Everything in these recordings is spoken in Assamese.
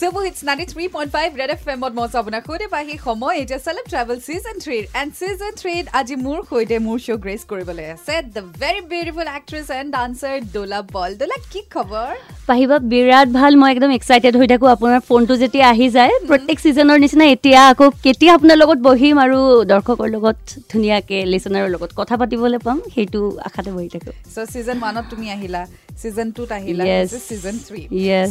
Super hits ninety three point five red F এমত মই আপোনাক সৈতে পাহি সময় এতিয়া চেলেব ট্ৰেভেল ছিজন থ্ৰীৰ এণ্ড ছিজন থ্ৰীত আজি মোৰ সৈতে মোৰ শ্ব' গ্ৰেচ কৰিবলৈ আছে the very beautiful actress and dancer Dola Bal Dola কি খবৰ পাহিবা বিৰাট ভাল মই একদম এক্সাইটেড হৈ থাকোঁ আপোনাৰ ফোনটো যেতিয়া আহি যায় প্ৰত্যেক ছিজনৰ নিচিনা এতিয়া আকৌ কেতিয়া আপোনাৰ লগত বহিম আৰু দৰ্শকৰ লগত ধুনীয়াকৈ লিচনাৰৰ লগত কথা পাতিবলৈ পাম সেইটো আশাতে বহি থাকোঁ। চ' ছিজন ওৱানত তুমি আহিলা ছিজন টুত আহিলা. Season three.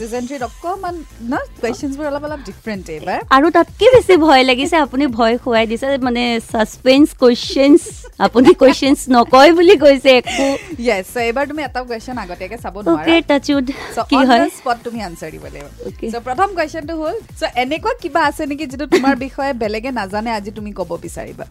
ছিজন থ্ৰীত অকণমান ন কুৱেশ্যনছবোৰ অলপ অলপ ডিফাৰেণ্ট এইবাৰ। আৰু তাতকৈ বেছি ভয় লাগিছে আপুনি ভয় খুৱাই দিছে মানে ছাছপেঞ্চ কুৱেশ্যনছ আপুনি কুৱেশ্যনছ নকয় বুলি কৈছে একো। য়েছ চ' এইবাৰ তুমি এটা কুৱেশ্যন আগতীয়াকৈ চাব অ'কে নোৱাৰা টাচুড চ' কি হয়? স্পট তুমি আনচাৰ দিব লাগিব। Okay. চ' প্ৰথম কুৱেশ্যনটো হ'ল চ' এনেকুৱা কিবা আছে নেকি যিটো তোমাৰ বিষয়ে বেলেগে নাজানে আজি তুমি ক'ব বিচাৰিবা?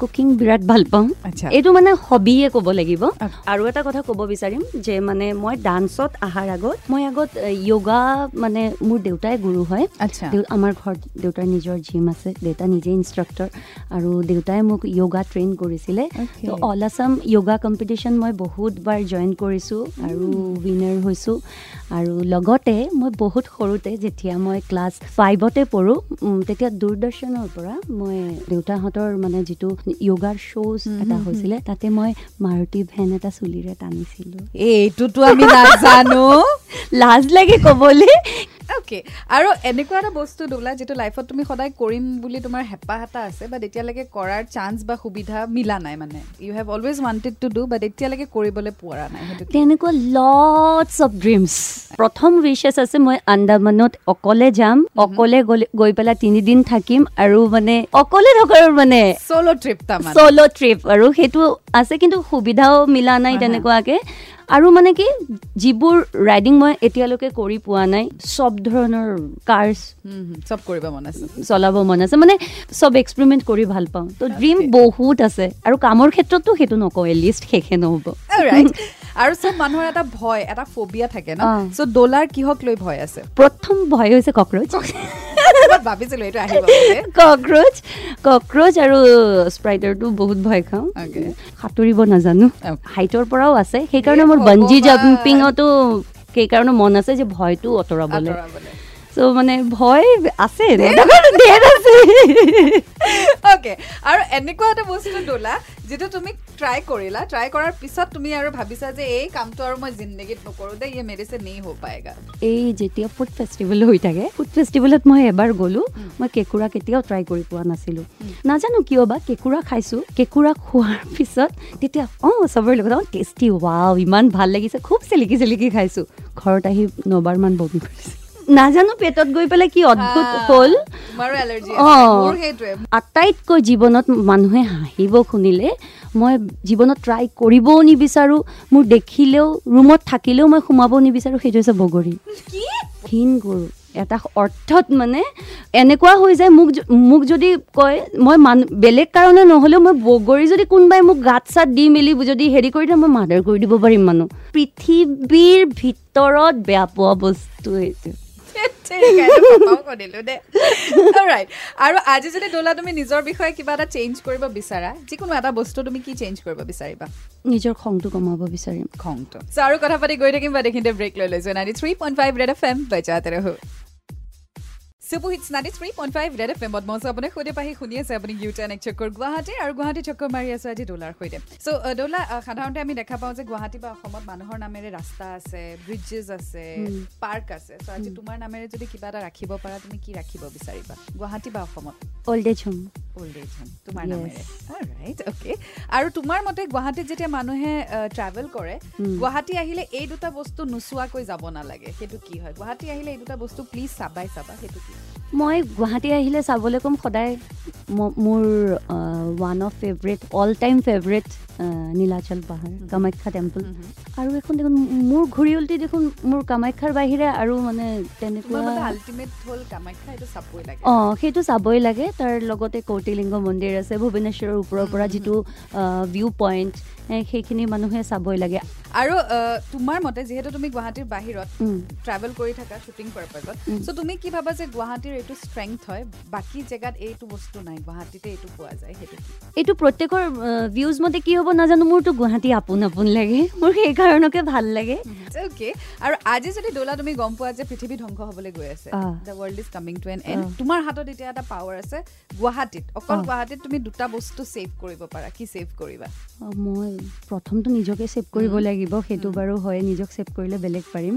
কুকিং বিৰাট ভাল পাওঁ। এইটো মানে হবিয়ে ক'ব লাগিব. আৰু এটা কথা ক'ব বিচাৰিম যে মানে মই ডান্সত অহাৰ আগত মই আগত য়োগা মানে মোৰ দেউতাই গুৰু হয়। আমাৰ ঘৰত দেউতাৰ নিজৰ জিম আছে দেউতা নিজে ইনষ্ট্ৰাক্টৰ আৰু দেউতাই মোক য়োগা ট্ৰেইন কৰিছিলে. ত' অল আছাম য়োগা কম্পিটিশ্যন মই বহুতবাৰ জইন কৰিছোঁ আৰু উইনাৰ হৈছোঁ। আৰু লগতে মই বহুত সৰুতে যেতিয়া মই ক্লাছ ফাইভতে পঢ়োঁ তেতিয়া দূৰদৰ্শনৰ পৰা মই দেউতাহঁতৰ মানে যিটো য়োগাৰ শ্ব'জ এটা হৈছিলে। তাতে মই মাৰুতি ভেন এটা চুলিৰে টানিছিলোঁ। এইটোতো আমি নাজানো। লাজ লাগে ক'বলৈ। অ'কে আৰু এনেকুৱা এটা বস্তু দোলা যিটো লাইফত তুমি সদায় কৰিম বুলি তোমাৰ হেঁপাহ এটা আছে বাট এতিয়ালৈকে কৰাৰ চান্স বা সুবিধা মিলা নাই মানে। You have always wanted to do but এতিয়ালৈকে কৰিবলৈ পোৱা নাই সেইটো? তেনেকুৱা লটছ অফ ড্ৰিমছ প্ৰথম উইচেছ আছে মই আন্দামানত অকলে যাম অকলে গৈ পেলাই তিনিদিন থাকিম আৰু মানে অকলে থকাৰ মানে চ'ল' ট্ৰিপ চ'ল' ট্ৰিপ আৰু সেইটো আছে কিন্তু সুবিধাও মিলা নাই। তেনেকুৱাকে। আৰু মানে কি যিবোৰ ৰাইডিং মই এতিয়ালৈকে কৰি পোৱা নাই চব ধৰণৰ কাৰ্ছ হুম, চব কৰিব মন আছে। চলাব মন আছে। মানে চব এক্সপেৰিমেণ্ট কৰি ভাল পাওঁ। তো ড্ৰিম বহুত আছে। আৰু কামৰ ক্ষেত্ৰতো সেইটো নকওঁ লিষ্ট শেষে নহ'ব. আৰু চব মানুহৰ এটা ভয় এটা ফবিয়া থাকে ন। চ' ডলাৰ কিহক লৈ ভয় আছে? প্ৰথম ভয় হৈছে কক্ৰচ মই ভাবিছিলো এইটো আহিব। কক্ৰচ কক্ৰচ আৰু স্প্ৰাইটাৰটো বহুত ভয় খাওঁ. সাঁতুৰিব নাজানো. হাইটৰ পৰাও আছে সেইকাৰণে মোৰ বঞ্জি। জাম্পিঙতো সেইকাৰণে মন আছে যে ভয়টো আঁতৰাবলৈ। চ' মানে ভয় আছে অ'কে আৰু এনেকুৱা এটা বস্তু দোলা যিটো তুমি ট্ৰাই কৰিলা ট্ৰাই কৰাৰ পিছত তুমি আৰু ভাবিছা যে এই কামটো আৰু মই জিন্দগীত নকৰোঁ দে ইয়ে মেৰে চে নেই হ'ব পায়েগা এই যেতিয়া ফুড ফেষ্টিভেল হৈ থাকে ফুড ফেষ্টিভেলত মই এবাৰ গ'লোঁ মই কেঁকুৰা কেতিয়াও ট্ৰাই কৰি পোৱা নাছিলোঁ। নাজানো কিয় বা কেঁকুৰা খাইছোঁ কেঁকুৰা খোৱাৰ পিছত তেতিয়া অঁ চবৰে লগত অঁ টেষ্টি ৱাও ইমান ভাল লাগিছে খুব চেলেকি চেলেকি খাইছোঁ। ঘৰত আহি নবাৰমান বমি কৰিছোঁ। নাজানো পেটত গৈ পেলাই কি অদ্ভুত হ'ল। অ। আটাইতকৈ জীৱনত মানুহে হাঁহিব শুনিলে মই জীৱনত ট্ৰাই কৰিবও নিবিচাৰোঁ মোৰ দেখিলেও ৰুমত থাকিলেও মই সোমাব নিবিচাৰোঁ সেইটো হৈছে বগৰী। কি? ঘিণ কৰোঁ এটা অৰ্থত মানে এনেকুৱা হৈ যায় মোক মোক যদি কয় মই মান বেলেগ কাৰণে নহ'লেও মই বগৰী যদি কোনোবাই মোক গাত চাত দি মেলি যদি হেৰি কৰি দিয়ে মই মাৰ্ডাৰ কৰি দিব পাৰিম মানুহ। পৃথিৱীৰ ভিতৰত বেয়া পোৱা বস্তু এইটো। আৰু আজি যদি দোলা তুমি নিজৰ বিষয়ে কিবা এটা চেঞ্জ কৰিব বিচাৰা যিকোনো এটা বস্তু তুমি কি চেঞ্জ কৰিব বিচাৰিবা? নিজৰ খংটো কমাব বিচাৰিম। খংটো। আৰু কথা পাতি গৈ থাকিম বা দেখিতে ব্ৰেক লৈ লৈছোঁ। Ninety three point five red F M বজাতে ৰহো super hits ninety three point five red F এমত মই আছোঁ আপুনি সৈতে পাহি শুনি আছে আপুনি ইউ টেন এক চক্কৰ গুৱাহাটী আৰু গুৱাহাটী চক্কৰ মাৰি আছোঁ আজি ডলাৰ সৈতে। চ' ডলা সাধাৰণতে আমি দেখা পাওঁ যে গুৱাহাটী বা অসমত মানুহৰ নামেৰে ৰাস্তা আছে ব্ৰিজেছ আছে। পাৰ্ক আছে। চ' আজি তোমাৰ নামেৰে যদি কিবা এটা ৰাখিব পাৰা তুমি কি ৰাখিব বিচাৰিবা? গুৱাহাটী বা অসমত? Old age home old age home তোমাৰ Yes. নামেৰে। ৰাইট অ'কে আৰু তোমাৰ মতে গুৱাহাটীত যেতিয়া মানুহে ট্ৰেভেল কৰে। গুৱাহাটী আহিলে এই দুটা বস্তু নোচোৱাকৈ যাব নালাগে। সেইটো কি হয়? গুৱাহাটী আহিলে এই দুটা বস্তু প্লিজ চাবাই চাবা সেইটো কি মই গুৱাহাটী আহিলে চাবলৈ ক'ম সদায়। মোৰ one of favourite all time favourite Nilachal পাহাৰ কামাখ্যা টেম্পল আৰু এখন দেখোন মোৰ ঘূৰি উলটি দেখোন মোৰ কামাখ্যাৰ বাহিৰে আৰু মানে তেনেকুৱা অঁ সেইটো চাবই লাগে। তাৰ লগতে কৌটিলিংগ মন্দিৰ আছে ভুৱনেশ্বৰৰ ওপৰৰ পৰা যিটো ভিউ পইণ্ট সেইখিনি মানুহে চাবই লাগে। আৰু তোমাৰ মতে যিহেতু তুমি গুৱাহাটীৰ বাহিৰত। ট্ৰেভেল কৰি থাকা শ্বুটিং পাৰপাজত। চ' তুমি কি ভাবা যে গুৱাহাটীৰ এইটো ষ্ট্ৰেংথ হয় বাকী জেগাত এইটো বস্তু নাই গুৱাহাটীতে এইটো পোৱা যায় সেইটো এইটো প্ৰত্যেকৰ ভিউজ মতে কি হ'ব নাজানো মোৰতো গুৱাহাটী আপোন আপোন লাগে মোৰ সেইকাৰণকে ভাল লাগে। অ'কে আৰু আজি যদি দোলা তুমি গম পোৱা যে পৃথিৱী ধ্বংস হ'বলৈ গৈ আছে। The world is coming to an end. তোমাৰ হাতত এতিয়া এটা পাৱাৰ আছে গুৱাহাটীত। অকল। গুৱাহাটীত তুমি দুটা বস্তু ছেভ কৰিব পাৰা। কি ছেভ কৰিবা? মই প্ৰথমটো নিজকে ছেভ কৰিব লাগিব সেইটো বাৰু হয় নিজক ছেভ কৰিলে বেলেগ পাৰিম।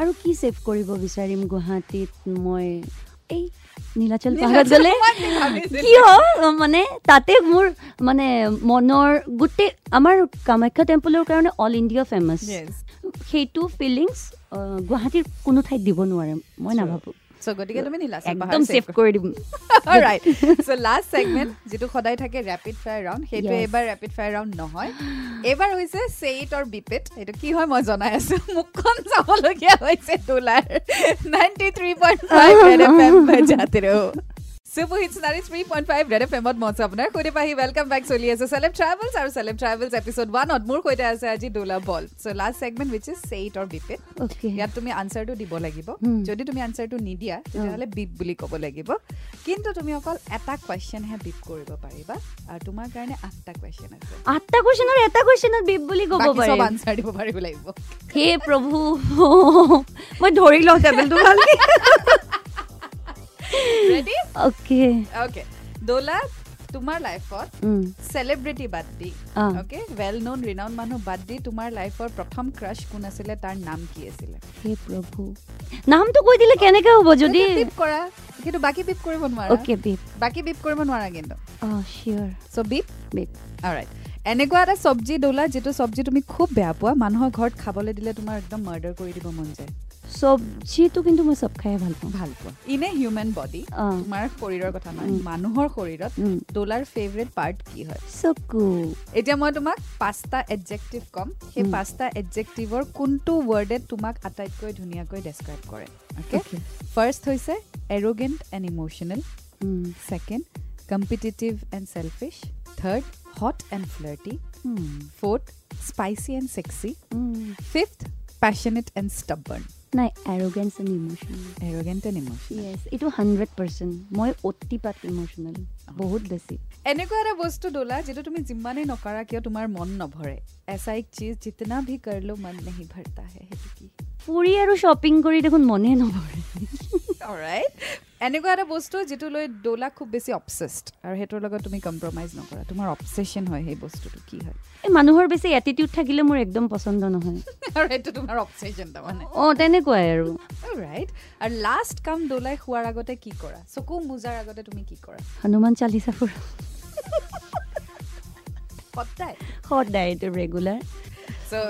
আৰু কি ছেভ কৰিব বিচাৰিম গুৱাহাটীত? মই এই নীলাচল পাহাৰত গ'লে কিয় মানে তাতে মোৰ মানে মনৰ গোটেই আমাৰ কামাখ্যা টেম্পলৰ কাৰণে অল ইণ্ডিয়া ফেমাছ সেইটো ফিলিংছ গুৱাহাটীৰ কোনো ঠাইত দিব নোৱাৰে মই নাভাবোঁ। গতিকে একদম ছেভ কৰি দিম। ৰাইট চ' লাষ্ট ছেগমেণ্ট যিটো সদায় থাকে ৰেপিড ফায়াৰ ৰাউণ্ড Yes. এইবাৰ ৰেপিড ফায়াৰ ৰাউণ্ড নহয় এইবাৰ হৈছে চেইট অৰ বিপিট সেইটো কি হয় মই জনাই আছো মুখখন চাবলগীয়া হৈছে তোলাৰ ninety three point five super hits ninety three point five red F এমত মঞ্চ আপোনাৰ সৈতে পাহি ৱেলকাম বেক চলি আছে চেলেব ট্ৰেভেলছ আৰু চেলেব ট্ৰেভেলছ এপিছড ওৱানত মোৰ সৈতে আছে আজি Dola Bal so' last segment which is state or okay ইয়াত তুমি আনচাৰটো দিব লাগিব. যদি তুমি আনচাৰটো নিদিয়া তেতিয়াহ'লে বিপ বুলি ক'ব লাগিব কিন্তু তুমি অকল এটা কুৱেশ্যনহে বিপ কৰিব পাৰিবা আৰু তোমাৰ কাৰণে আঠটা কুৱেশ্যন আছে আঠটা কুৱেশ্যনৰ এটা কুৱেশ্যনত বিপ বুলি ক'ব পাৰি আনচাৰ দিব পাৰিব লাগিব হে প্ৰভু মই ধৰি লওঁ টেবুলটো ভালকে ৰেডি অ'কে অ'কে দোলা তোমাৰ লাইফত চেলিব্ৰিটি বাদ দি অ। অ'কে ৱেল ন'ন ৰিনাউন মানুহ বাদ দি তোমাৰ লাইফৰ প্ৰথম ক্ৰাছ কোন আছিলে তাৰ নাম কি আছিলে হে প্ৰভু নামটো কৈ দিলে কেনেকে হ'ব যদি বিপ কৰা কিন্তু বাকী বিপ কৰিব নোৱাৰা অ'কে বিপ বাকী বিপ কৰিব নোৱাৰা কিন্তু অঁ চিয়'ৰ চ' বিপ বিপ অলৰাইট এনেকুৱা এটা চব্জি দোলা যিটো চব্জি তুমি খুব বেয়া পোৱা মানুহৰ ঘৰত খাবলৈ দিলে তোমাৰ একদম মাৰ্ডাৰ কৰি দিব মন যায় চব্জিটো কিন্তু মই চব খাই ভাল পাওঁ। ভাল পোৱা। ইনে হিউমেন বডি তোমাৰ শৰীৰৰ কথা নহয়। মানুহৰ শৰীৰত দোলাৰ ফেভৰেট পাৰ্ট কি হয়? চকু এতিয়া মই তোমাক পাঁচটা এডজেক্টিভ ক'ম। সেই। পাঁচটা এডজেক্টিভৰ কোনটো ৱৰ্ডে তোমাক আটাইতকৈ ধুনীয়াকৈ ডেছক্ৰাইব কৰে? অ'কে. ফাৰ্ষ্ট হৈছে arrogant and um, second competitive and selfish third hot and flirty fourth spicy and sexy. Fifth passionate and stubborn নাই arrogance and emotional arrogant and emotional yes এইটো হাণ্ড্ৰেড পাৰ্চেণ্ট মই অতিপাত ইম'চনেল বহুত বেছি। এনেকুৱা এটা বস্তু দোলা যিটো তুমি যিমানেই নকৰা কিয় তোমাৰ মন নভৰে? এছা এক চিজ জিতনা ভি কৰ লো মন নেহি ভৰতা হে সেইটো কি? ফুৰি আৰু শ্বপিং কৰি দেখোন মনে নভৰে। অলৰাইট এনেকুৱা এটা বস্তু যিটো লৈ দোলা খুব বেছি অবচেছড আৰু সেইটোৰ লগত তুমি কম্প্ৰমাইজ নকৰা। তোমাৰ অবচেশ্যন হয় সেই বস্তুটো কি হয়? এই মানুহৰ বেছি এটিটিউড থাকিলে মোৰ একদম পচন্দ নহয়। আৰু সেইটো তোমাৰ অবচেশ্যন তাৰমানে। অঁ তেনেকুৱাই আৰু। ৰাইট আৰু লাষ্ট কাম দোলাই শোৱাৰ আগতে কি কৰা? চকু মোজাৰ আগতে তুমি কি কৰা? হনুমান চালিচা ফুৰ। সদায়। সদায় এইটো ৰেগুলাৰ চ'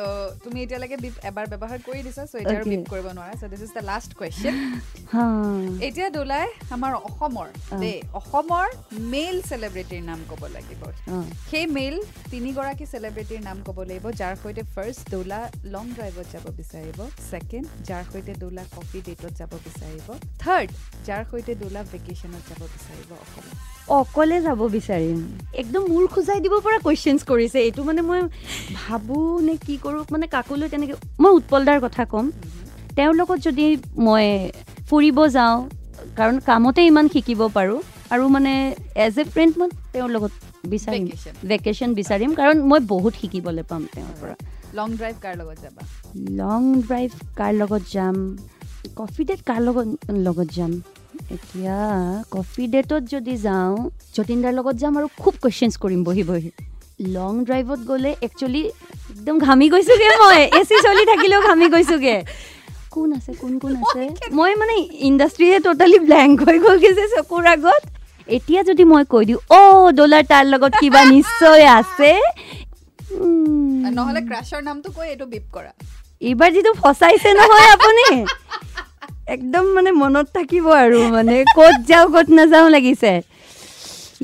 তুমি এতিয়ালৈকে বিপ এবাৰ ব্যৱহাৰ কৰি দিছা চ' এতিয়া আৰু. বিপ কৰিব নোৱাৰা। So' this is the last question এতিয়া দোলাই আমাৰ অসমৰ। দেই অসমৰ মেইল চেলিব্ৰিটিৰ নাম ক'ব লাগিব। সেই মেইল তিনিগৰাকী চেলিব্ৰিটিৰ নাম ক'ব লাগিব যাৰ সৈতে ফাৰ্ষ্ট দোলা লং ড্ৰাইভত যাব বিচাৰিব ছেকেণ্ড যাৰ সৈতে দোলা কফি ডেটত যাব বিচাৰিব থাৰ্ড যাৰ সৈতে দোলা ভেকেশ্যনত যাব বিচাৰিব অসমত। অকলে যাব বিচাৰিম। একদম মূৰ খোজাই দিব পৰা কুৱেশ্যনছ কৰিছে এইটো মানে মই ভাবোঁ নে কি কৰোঁ মানে কাকলৈ তেনেকৈ মই উৎপলদাৰ কথা ক'ম। তেওঁৰ লগত যদি মই ফুৰিব যাওঁ কাৰণ কামতে ইমান শিকিব পাৰোঁ। আৰু মানে এজ এ ফ্ৰেণ্ড মই তেওঁৰ লগত বিচাৰিম. ভেকেশ্যন বিচাৰিম কাৰণ মই বহুত শিকিবলৈ পাম তেওঁৰ পৰা। লং ড্ৰাইভ কাৰ লগত যাবা? লং ড্ৰাইভ কাৰ লগত যাম? কফি ডেট কাৰ লগত লগত যাম? এতিয়া কফি ডেটত যদি যাওঁ যতীন্দাৰ লগত যাম আৰু খুব কুৱেশ্যনছ কৰিম বহি বহি। লং ড্ৰাইভত গ'লে একচুৱেলি একদম ঘামি গৈছোগে মই এ চি চলি থাকিলেও ঘামি গৈছোগে কোন আছে কোন কোন আছে মই মানে ইণ্ডাষ্ট্ৰিয়ে ট'টেলি ব্লেংক হৈ গ'লগে যে চকুৰ আগত এতিয়া যদি মই কৈ দিওঁ অ' ডলাৰ তাৰ লগত কিবা নিশ্চয় আছে নহ'লে ক্ৰাছৰ নামটো কৈ এইটো বিপ কৰা এইবাৰ যিটো ফচাইছে নহয় আপুনি একদম মানে মনত থাকিব আৰু মানে ক'ত যাওঁ ক'ত নাযাওঁ লাগিছে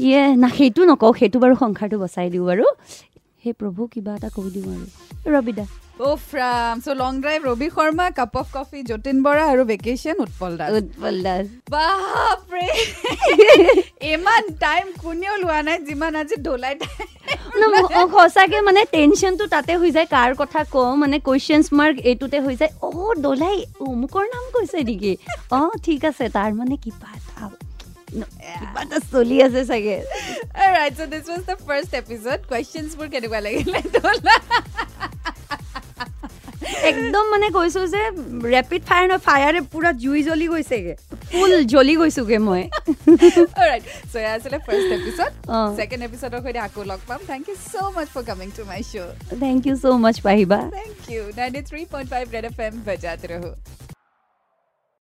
ইয়ে না সেইটো নকওঁ সেইটো বাৰু সংসাৰটো বচাই দিওঁ বাৰু সেই প্ৰভু কিবা এটা কৈ দিওঁ আৰু। From show' long drive Ravi Sharma cup of coffee Jatin Bora আৰু ভেকেশ্যন উৎপল দাস। উৎপল দাস। বাপৰে! ইমান টাইম কোনেও লোৱা নাই যিমান আজি সঁচাকে মানে টেনশ্যনটো তাতে হৈ যায় কাৰ কথা কওঁ মানে কুৱেশ্যনছ মাৰ্ক এইটোতে হৈ যায়। অ' দলাই অমুকৰ নাম কৈছে নেকি? অঁ ঠিক আছে তাৰ মানে কিবা এটা ন- কিবা চলি আছে চাগে Alright, so this was the first episode. Questions বোৰ কেনেকুৱা লাগিলে একদম মানে কৈছো যে ৰেপিড ফায়াৰ নহয় ফায়াৰে পুৰা জুই জ্বলি গৈছেগে ফুল জ্বলি গৈছোগে মই এয়া আছিলে ফাৰ্ষ্ট এপিছড অঁ ছেকেণ্ড এপিছডৰ সৈতে আকৌ লগ পাম thank you so' much for coming to my show' thank you so' much পাহিবা thank you ninety three point five red F M বজাতে ৰহো